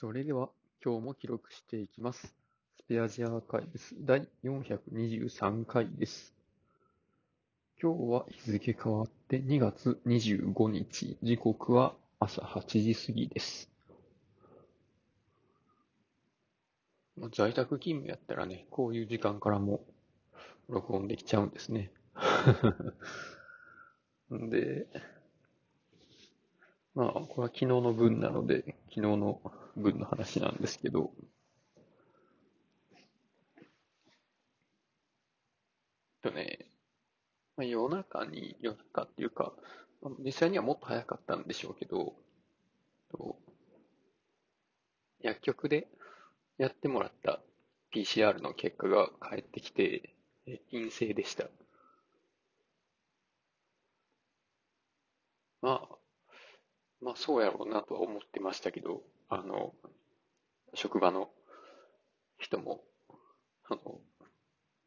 それでは今日も記録していきます。スペアジアアーカイブス第423回です。今日は日付変わって2月25日、時刻は朝8時過ぎです。在宅勤務やったらね、こういう時間からも録音できちゃうんですね。ん で、まあ、これは昨日の分なので、昨日の分の話なんですけど、とね、まあ、夜中に、夜中っていうか、実際にはもっと早かったんでしょうけど、と薬局でやってもらった PCR の結果が返ってきて、陰性でした。まあ、まあそうやろうなとは思ってましたけど、あの、職場の人も、あの、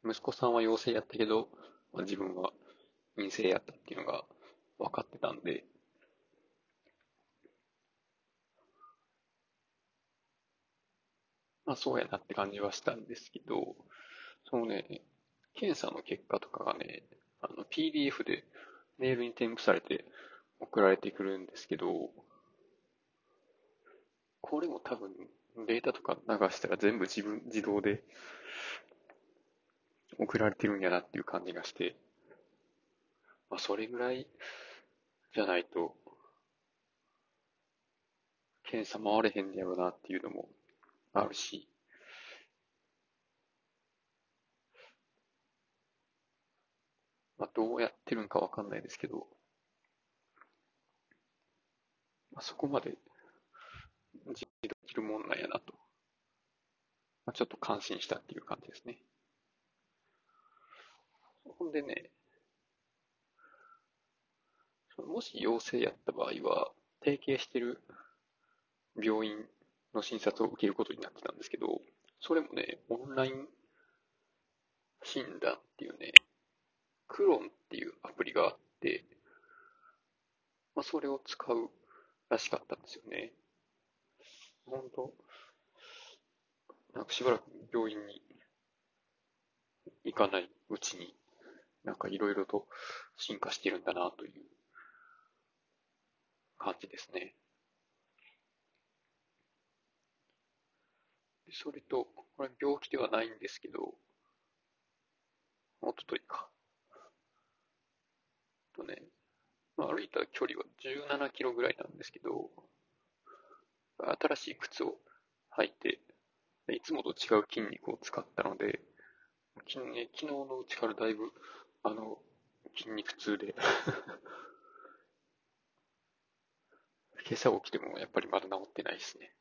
息子さんは陽性やったけど、まあ、自分は陰性やったっていうのが分かってたんで、まあそうやなって感じはしたんですけど、そのね、検査の結果とかがね、あの PDF でメールに添付されて送られてくるんですけど、これも多分データとか流したら全部自分、自動で送られてるんやなっていう感じがして、まあそれぐらいじゃないと、検査回れへんやろなっていうのもあるし、まあどうやってるんかわかんないですけど、まあそこまで実施できるもんなんやなと、まあ、ちょっと感心したっていう感じですね。ほんでね、もし陽性やった場合は、提携してる病院の診察を受けることになってたんですけど、それもね、オンライン診断っていうね、クロンっていうアプリがあって、まあ、それを使うらしかったんですよね。本当？なんかしばらく病院に行かないうちに、なんかいろいろと進化してるんだなという感じですね。でそれと、これ病気ではないんですけど、おとといか。とね、まあ、歩いた距離は17キロぐらいなんですけど、新しい靴を履いて、いつもと違う筋肉を使ったので、昨日ね、昨日のうちからだいぶ、あの、筋肉痛で 今朝起きてもやっぱりまだ治ってないですね。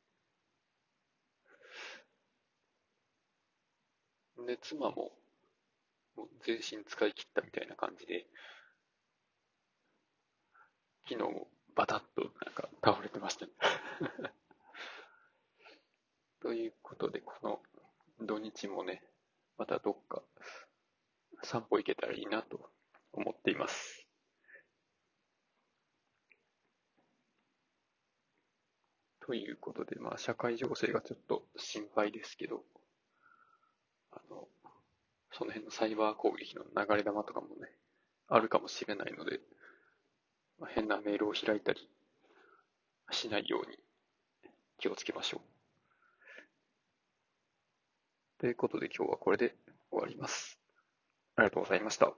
で、妻も、もう全身使い切ったみたいな感じで、昨日もバタッとなんか倒れてましたね。ということで、この土日もね、またどっか散歩行けたらいいなと思っています。ということで、まあ、社会情勢がちょっと心配ですけど、あの、その辺のサイバー攻撃の流れ弾とかもね、あるかもしれないので、変なメールを開いたりしないように気をつけましょう。ということで今日はこれで終わります。ありがとうございました。